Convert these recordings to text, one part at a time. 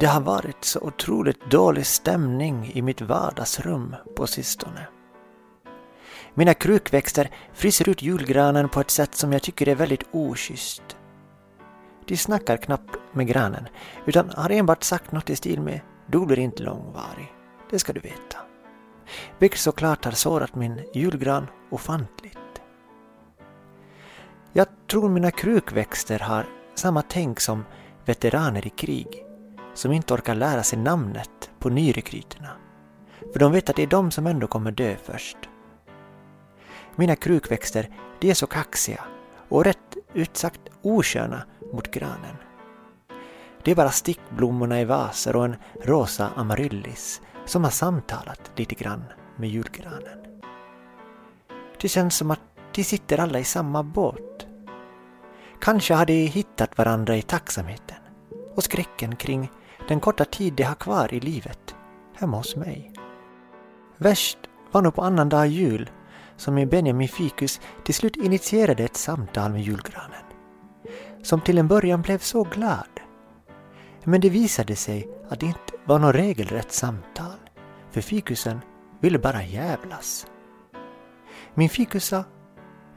Det har varit så otroligt dålig stämning i mitt vardagsrum på sistone. Mina krukväxter fryser ut julgranen på ett sätt som jag tycker är väldigt okysst. De snackar knappt med granen, utan har enbart sagt något i stil med ”du blir inte långvarig, det ska du veta”. Vilket såklart har sårat min julgran ofantligt. Jag tror mina krukväxter har samma tänk som veteraner i krig som inte orkar lära sig namnet på nyrekryterna. För de vet att det är de som ändå kommer dö först. Mina krukväxter, de är så kaxiga och rätt utsagt osköna mot granen. Det är bara stickblommorna i vaser och en rosa amaryllis som har samtalat lite grann med julgranen. Det känns som att de sitter alla i samma båt. Kanske har de hittat varandra i tacksamheten och skräcken kring den korta tid de har kvar i livet hemma hos mig. Värst var nog på annandag jul som min Benjamin Fikus till slut initierade ett samtal med julgranen. Som till en början blev så glad. Men det visade sig att det inte var något regelrätt samtal. För fikusen ville bara jävlas. Min fikus sa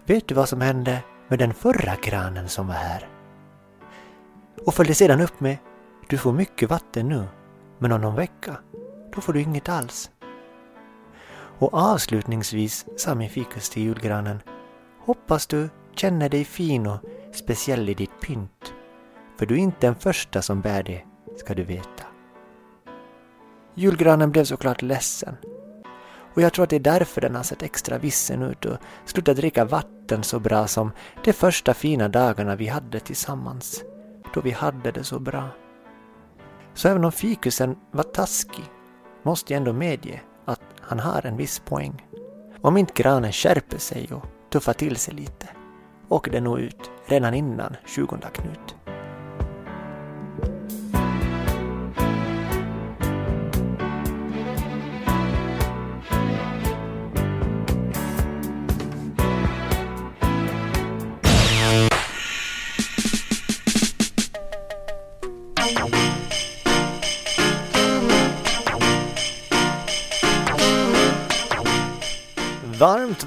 Vet du vad som hände med den förra granen som var här? Och följde sedan upp med du får mycket vatten nu, men om någon vecka, då får du inget alls. Och avslutningsvis sa min fikus till julgranen Hoppas du känner dig fin och speciell i ditt pynt. För du är inte den första som bär det, ska du veta. Julgranen blev såklart ledsen. Och jag tror att det är därför den har sett extra vissen ut och slutat dricka vatten så bra som de första fina dagarna vi hade tillsammans. Då vi hade det så bra. Så även om fikusen var taskig måste jag ändå medge att han har en viss poäng. Om inte granen skärper sig och tuffar till sig lite åker den nog ut redan innan 20 Knut.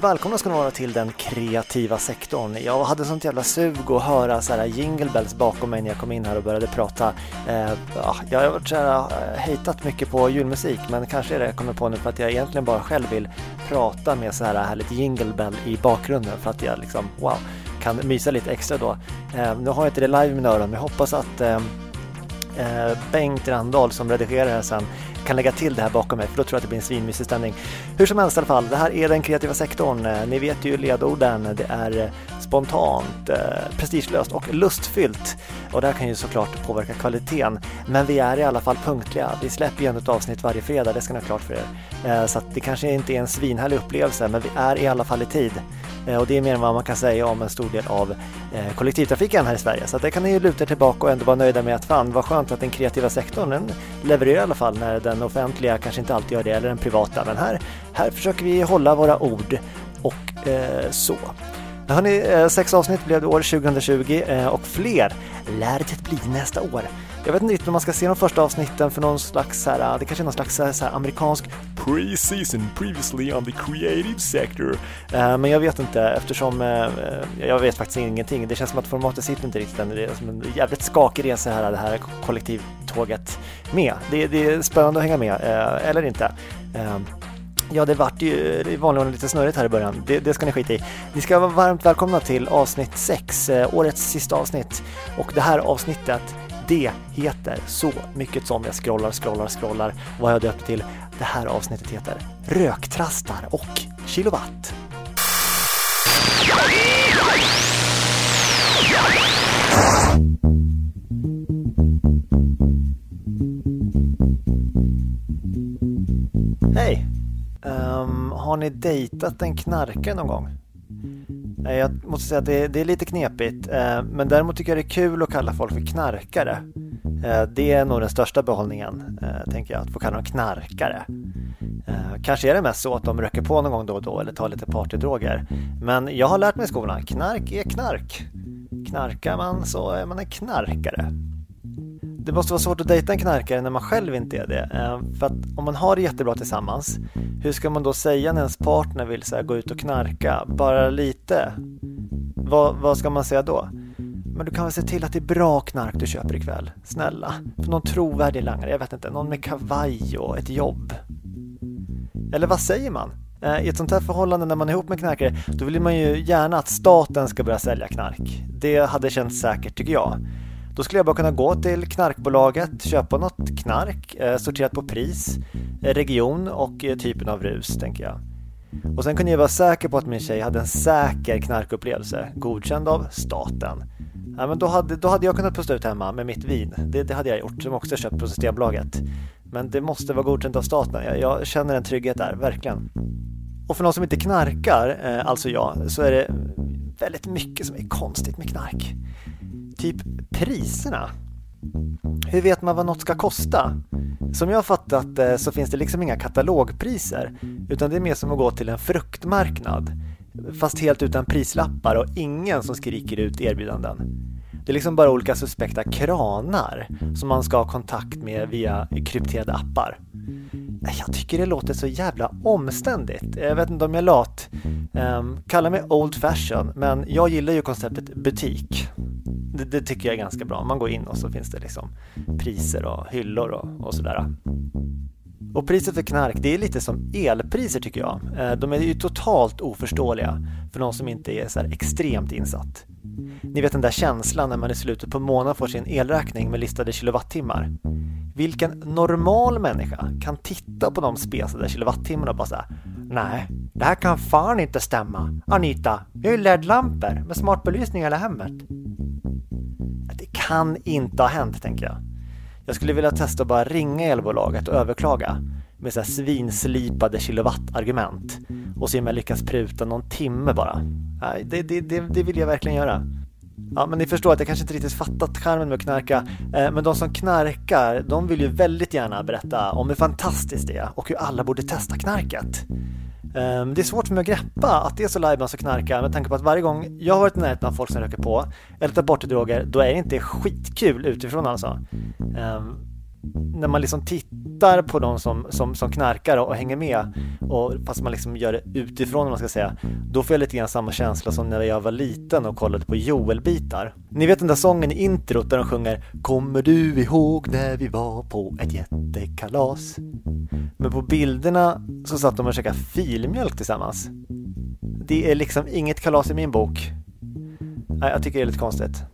Välkomna ska ni vara till den kreativa sektorn. Jag hade sånt jävla sug att höra så här jingle bells bakom mig när jag kom in här och började prata. Eh, jag har varit så här, eh, hejtat hatat mycket på julmusik men kanske är det jag kommer på nu för att jag egentligen bara själv vill prata med så här härligt jingle bell i bakgrunden för att jag liksom wow kan mysa lite extra då. Eh, nu har jag inte det live i mina öron men jag hoppas att eh, eh Bengt Randahl som redigerar det här sen kan lägga till det här bakom mig för då tror jag att det blir en svinmysig stämning. Hur som helst i alla fall, det här är den kreativa sektorn. Eh, ni vet ju ledorden. Det är eh, spontant, eh, prestigelöst och lustfyllt. Och det här kan ju såklart påverka kvaliteten. Men vi är i alla fall punktliga. Vi släpper ju ett avsnitt varje fredag, det ska ni ha klart för er. Eh, så det kanske inte är en svinhärlig upplevelse, men vi är i alla fall i tid. Eh, och det är mer än vad man kan säga om en stor del av eh, kollektivtrafiken här i Sverige. Så det kan ni ju luta er tillbaka och ändå vara nöjda med att fan vad skönt att den kreativa sektorn den levererar i alla fall när den offentliga kanske inte alltid gör det, eller den privata. Men här, här försöker vi hålla våra ord och eh, så. Hörrni, eh, sex avsnitt blev det år 2020 eh, och fler lär det bli nästa år. Jag vet inte riktigt om man ska se de första avsnitten för någon slags, här, eh, det kanske är någon slags här, amerikansk pre-season previously on the creative sector. Men jag vet inte eftersom jag vet faktiskt ingenting. Det känns som att formatet sitter inte riktigt än. Det är som en jävligt skakig resa här, det här kollektivtåget med. Det, det är spännande att hänga med, eller inte. Ja, det vart ju i vanlig ordning lite snurrigt här i början. Det, det, ska ni skita i. Ni ska vara varmt välkomna till avsnitt 6, eh, årets sista avsnitt. Och det här avsnittet, det heter så mycket som jag scrollar, scrollar, scrollar. Vad jag döpt till. Det här avsnittet heter Röktrastar och kilowatt. Har ni dejtat en knarkare någon gång? Jag måste säga att det är, det är lite knepigt, eh, men däremot tycker jag det är kul att kalla folk för knarkare. Eh, det är nog den största behållningen, eh, tänker jag, att få kalla dem knarkare. Kanske är det mest så att de röker på någon gång då och då eller tar lite partydroger. Men jag har lärt mig i skolan, knark är knark. Knarkar man så är man en knarkare det måste vara svårt att dejta en knarkare när man själv inte är det. Eh, för att om man har det jättebra tillsammans, hur ska man då säga när ens partner vill så här, gå ut och knarka? Bara lite? Vad, vad ska man säga då? Men du kan väl se till att det är bra knark du köper ikväll? Snälla. För någon trovärdig langare, jag vet inte, någon med kavaj och ett jobb. Eller vad säger man? Eh, I ett sånt här förhållande när man är ihop med knarkare, då vill man ju gärna att staten ska börja sälja knark. Det hade känts säkert tycker jag. Då skulle jag bara kunna gå till knarkbolaget, köpa något knark, eh, sorterat på pris, eh, region och eh, typen av rus, tänker jag. Och sen kunde jag vara säker på att min tjej hade en säker knarkupplevelse, godkänd av staten. Ja, men då, hade, då hade jag kunnat pusta ut hemma med mitt vin. Det, det hade jag gjort, som också köpt på Systembolaget. Men det måste vara godkänt av staten. Jag, jag känner en trygghet där, verkligen. Och för någon som inte knarkar, eh, alltså jag, så är det väldigt mycket som är konstigt med knark. Typ priserna. Hur vet man vad något ska kosta? Som jag har fattat det så finns det liksom inga katalogpriser utan det är mer som att gå till en fruktmarknad fast helt utan prislappar och ingen som skriker ut erbjudanden. Det är liksom bara olika suspekta kranar som man ska ha kontakt med via krypterade appar. Jag tycker det låter så jävla omständigt. Jag vet inte om jag är lat. Um, ehm, kalla mig old fashion, men jag gillar ju konceptet butik. Det, det, tycker jag är ganska bra. Man går in och så finns det liksom priser och hyllor och, och sådär. Och priset för knark, det är lite som elpriser tycker jag. Eh, de är ju totalt oförståeliga för någon som inte är så extremt insatt. Ni vet den där känslan när man i slutet på månaden får sin elräkning med listade kilowattimmar. Vilken normal människa kan titta på de spesade kilowattimmarna och bara säga Nej, det här kan fan inte stämma. Anita, vi har ju LED-lampor med smart belysning i hela hemmet. Det kan inte ha hänt, tänker jag. Jag skulle vilja testa att bara ringa elbolaget och överklaga med så här svinslipade kilowattargument och se om jag lyckas pruta någon timme bara. Det, det, det, det vill jag verkligen göra. Ja, men ni förstår att jag kanske inte riktigt fattat charmen med att knarka. Eh, men de som knarkar, de vill ju väldigt gärna berätta om hur fantastiskt det är och hur alla borde testa knarket. Ehm, det är svårt för mig att greppa att det är så lajban att knarka med tanke på att varje gång jag har varit i närheten av folk som röker på eller tar bort droger, då är det inte skitkul utifrån alltså. Ehm, när man liksom tittar på de som, som, som knarkar och hänger med, och, fast man liksom gör det utifrån, man ska säga, då får jag lite grann samma känsla som när jag var liten och kollade på Joel-bitar. Ni vet den där sången i introt där de sjunger Kommer du ihåg när vi var på ett jättekalas? Men på bilderna så satt de och käkade filmjölk tillsammans. Det är liksom inget kalas i min bok. Nej, jag tycker det är lite konstigt.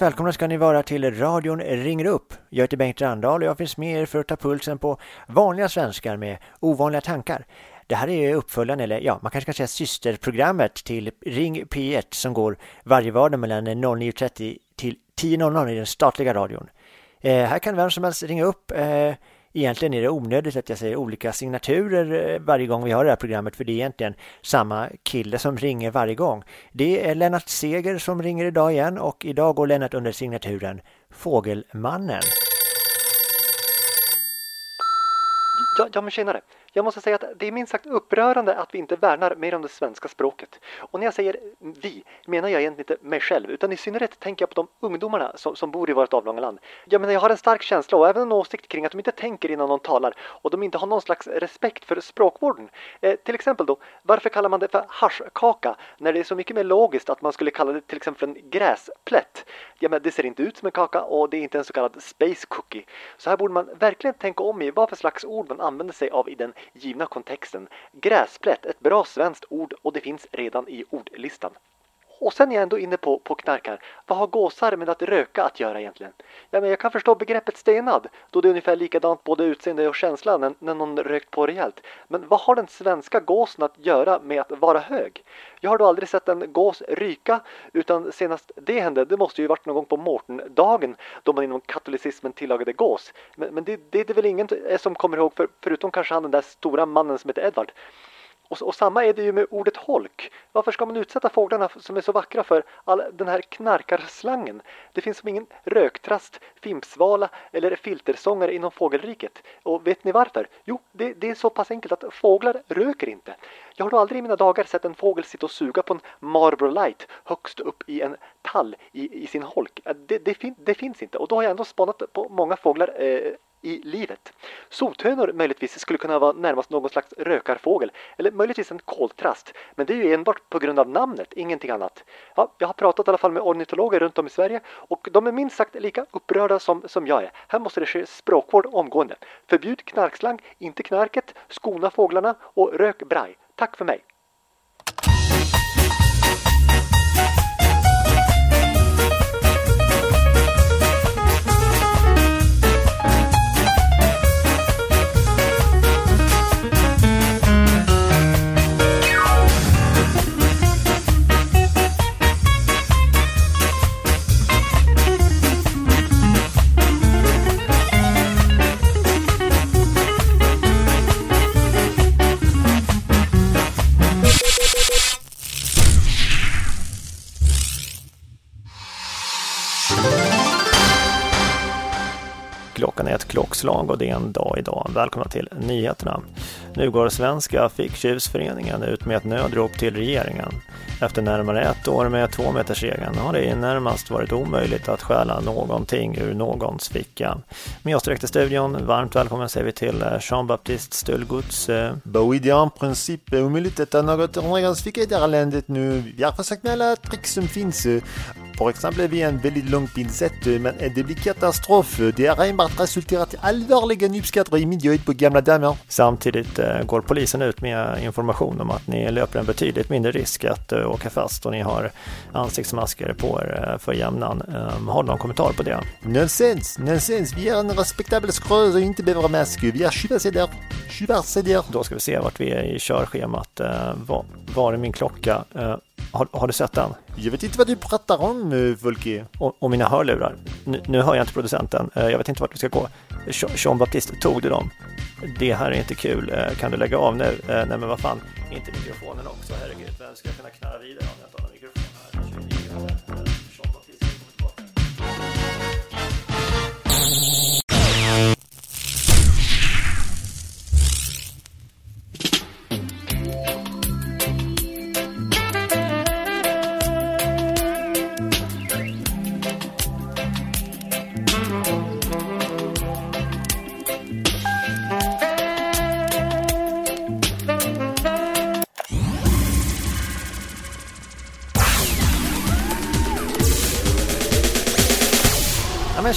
Varmt välkomna ska ni vara till radion Ringer upp. Jag heter Bengt Randahl och jag finns med er för att ta pulsen på vanliga svenskar med ovanliga tankar. Det här är uppföljaren, eller ja, man kanske kan säga systerprogrammet till Ring P1 som går varje vardag mellan 09.30 till 10.00 i den statliga radion. Eh, här kan vem som helst ringa upp eh, Egentligen är det onödigt att jag säger olika signaturer eh, varje gång vi har det här programmet för det är egentligen samma kille som ringer varje gång. Det är Lennart Seger som ringer idag igen och idag går Lennart under signaturen Fågelmannen. Ja, ja men tjenare! Jag måste säga att det är minst sagt upprörande att vi inte värnar mer om det svenska språket. Och när jag säger vi menar jag egentligen inte mig själv utan i synnerhet tänker jag på de ungdomarna som, som bor i vårt avlånga land. Jag menar jag har en stark känsla och även en åsikt kring att de inte tänker innan de talar och de inte har någon slags respekt för språkvården. Eh, till exempel då, varför kallar man det för haschkaka när det är så mycket mer logiskt att man skulle kalla det till exempel en gräsplätt? Ja men det ser inte ut som en kaka och det är inte en så kallad space cookie. Så här borde man verkligen tänka om i vad för slags ord man använder sig av i den givna kontexten. Gräsplätt, ett bra svenskt ord och det finns redan i ordlistan. Och sen är jag ändå inne på, på knarkar. Vad har gåsar med att röka att göra egentligen? Ja, men jag kan förstå begreppet stenad, då det är ungefär likadant både utseende och känsla när, när någon rökt på rejält. Men vad har den svenska gåsen att göra med att vara hög? Jag har då aldrig sett en gås ryka, utan senast det hände, det måste ju varit någon gång på Mårtendagen då man inom katolicismen tillagade gås. Men, men det, det är det väl ingen som kommer ihåg, för, förutom kanske han den där stora mannen som heter Edvard. Och, och, samma är det ju med ordet holk. Varför ska man utsätta fåglarna som är så vackra för all den här knarkarslangen? Det finns som ingen röktrast, fimpsvala eller filtersångare inom fågelriket. Och vet ni varför? Jo, det, det, är så pass enkelt att fåglar röker inte. Jag har då aldrig i mina dagar sett en fågel sitta och suga på en Marlboro Light högst upp i en tall i, i sin holk. Det, det, fin, det, finns inte och då har jag ändå spanat på många fåglar eh, i livet. Sothönor möjligtvis skulle kunna vara närmast någon slags rökarfågel eller möjligtvis en koltrast. Men det är ju enbart på grund av namnet, ingenting annat. Ja, jag har pratat i alla fall med ornitologer runt om i Sverige och de är minst sagt lika upprörda som, som jag är. Här måste det ske språkvård omgående. Förbjud knarkslang, inte knarket, skona fåglarna och rök braj. Tack för mig! Ett klockslag och det är en dag idag. Välkomna till nyheterna. Nu går Svenska Ficktjuvsföreningen ut med ett nödrop till regeringen. Efter närmare ett år med tvåmetersregeln har det i närmast varit omöjligt att stjäla någonting ur någons ficka. Med oss direkt i studion, varmt välkommen säger vi till eh, Jean-Baptiste Stöldgods. Eh. Bah oui, det är en princip eh, omöjligt att ta något ur någons ficka i det här landet nu. Vi har försökt med alla trick som finns. Eh. För exempel vid en väldigt lång pinsett, men det blir katastrof. Det har enbart resulterat i allvarliga nypskatter i midjeöjt på gamla damer. Samtidigt eh, går polisen ut med information om att ni löper en betydligt mindre risk att uh, åka fast och ni har ansiktsmasker på er uh, för jämnan. Um, har du någon kommentar på det? Nonsens, nonsens. Vi är en respektabel skrös och inte behöver mask. Vi är tjuvarsedor. Tjuvarsedor. Då ska vi se vart vi är i körschemat. Var, var är min klocka? Har, har, du sett den? Jag vet inte vad du pratar om, Folke. Och, och mina hörlurar. N nu hör jag inte producenten. Jag vet inte vart vi ska gå. Jean Baptiste, tog du dem? Det här är inte kul. Kan du lägga av nu? Nej, men vad fan. Inte mikrofonen också. Herregud, vem ska kunna knarra vidare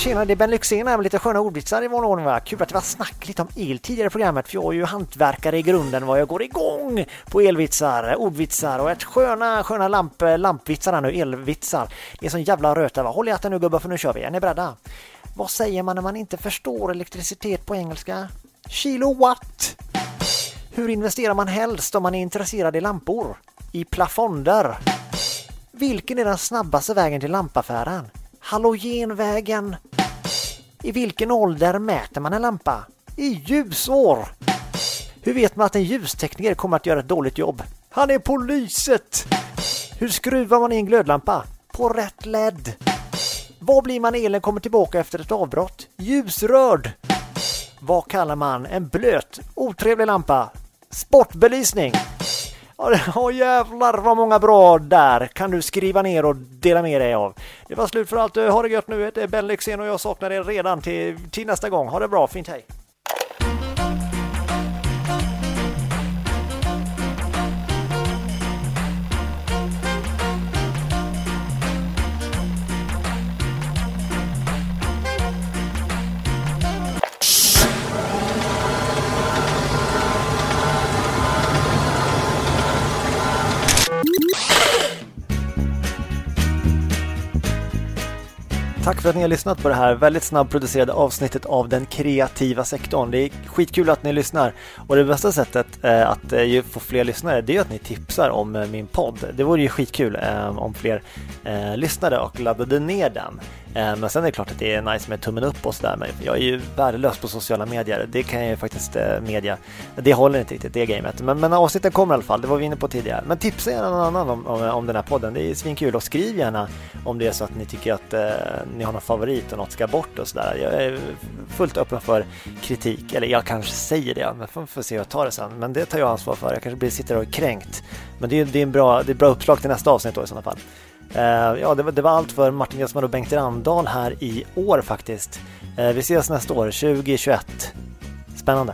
tjena, det är Ben Lyxzén här med lite sköna ordvitsar i vanlig ordning. Kul att det var snack lite om el tidigare i programmet för jag är ju hantverkare i grunden vad jag går igång på elvitsar, ordvitsar och ett sköna, sköna lamp, lampvitsar här nu, elvitsar. Det är sån jävla röta va. Håll i hatten nu gubbar för nu kör vi. Är ni beredda? Vad säger man när man inte förstår elektricitet på engelska? Kilowatt! Hur investerar man helst om man är intresserad i lampor? I plafonder. Vilken är den snabbaste vägen till lampaffären? Halogenvägen. I vilken ålder mäter man en lampa? I ljusår. Hur vet man att en ljustekniker kommer att göra ett dåligt jobb? Han är på lyset. Hur skruvar man i en glödlampa? På rätt LED. Vad blir man när elen kommer tillbaka efter ett avbrott? Ljusrörd. Vad kallar man en blöt, otrevlig lampa? Sportbelysning. Ja jävlar vad många bra där kan du skriva ner och dela med dig av. Det var slut för allt. Ha det gött nu. Det är Ben Lyxzén och jag saknar er redan till, till nästa gång. Ha det bra. Fint hej! Tack för att ni har lyssnat på det här väldigt snabbproducerade avsnittet av den kreativa sektorn. Det är skitkul att ni lyssnar och det bästa sättet eh, att eh, få fler lyssnare det är att ni tipsar om eh, min podd. Det vore ju skitkul om fler lyssnade och laddade ner den. Eh, men sen är det klart att det är nice med tummen upp och sådär. Men jag är ju värdelös på sociala medier. Det kan jag ju faktiskt eh, media. Det håller inte riktigt det gamet. Men, men avsnitten kommer i alla fall. Det var vi inne på tidigare. Men tipsa gärna någon annan om, om, om den här podden. Det är svinkul och skriv gärna om det är så att ni tycker att eh, ni har någon favorit och något ska bort och sådär. Jag är fullt öppen för kritik, eller jag kanske säger det, men får, får se hur jag tar det sen. Men det tar jag ansvar för. Jag kanske blir, sitter och är kränkt. Men det är, det är, en bra, det är bra uppslag till nästa avsnitt då i sådana fall. Eh, ja, det var, det var allt för Martin Gessman och Bengt Randahl här i år faktiskt. Eh, vi ses nästa år, 2021. Spännande!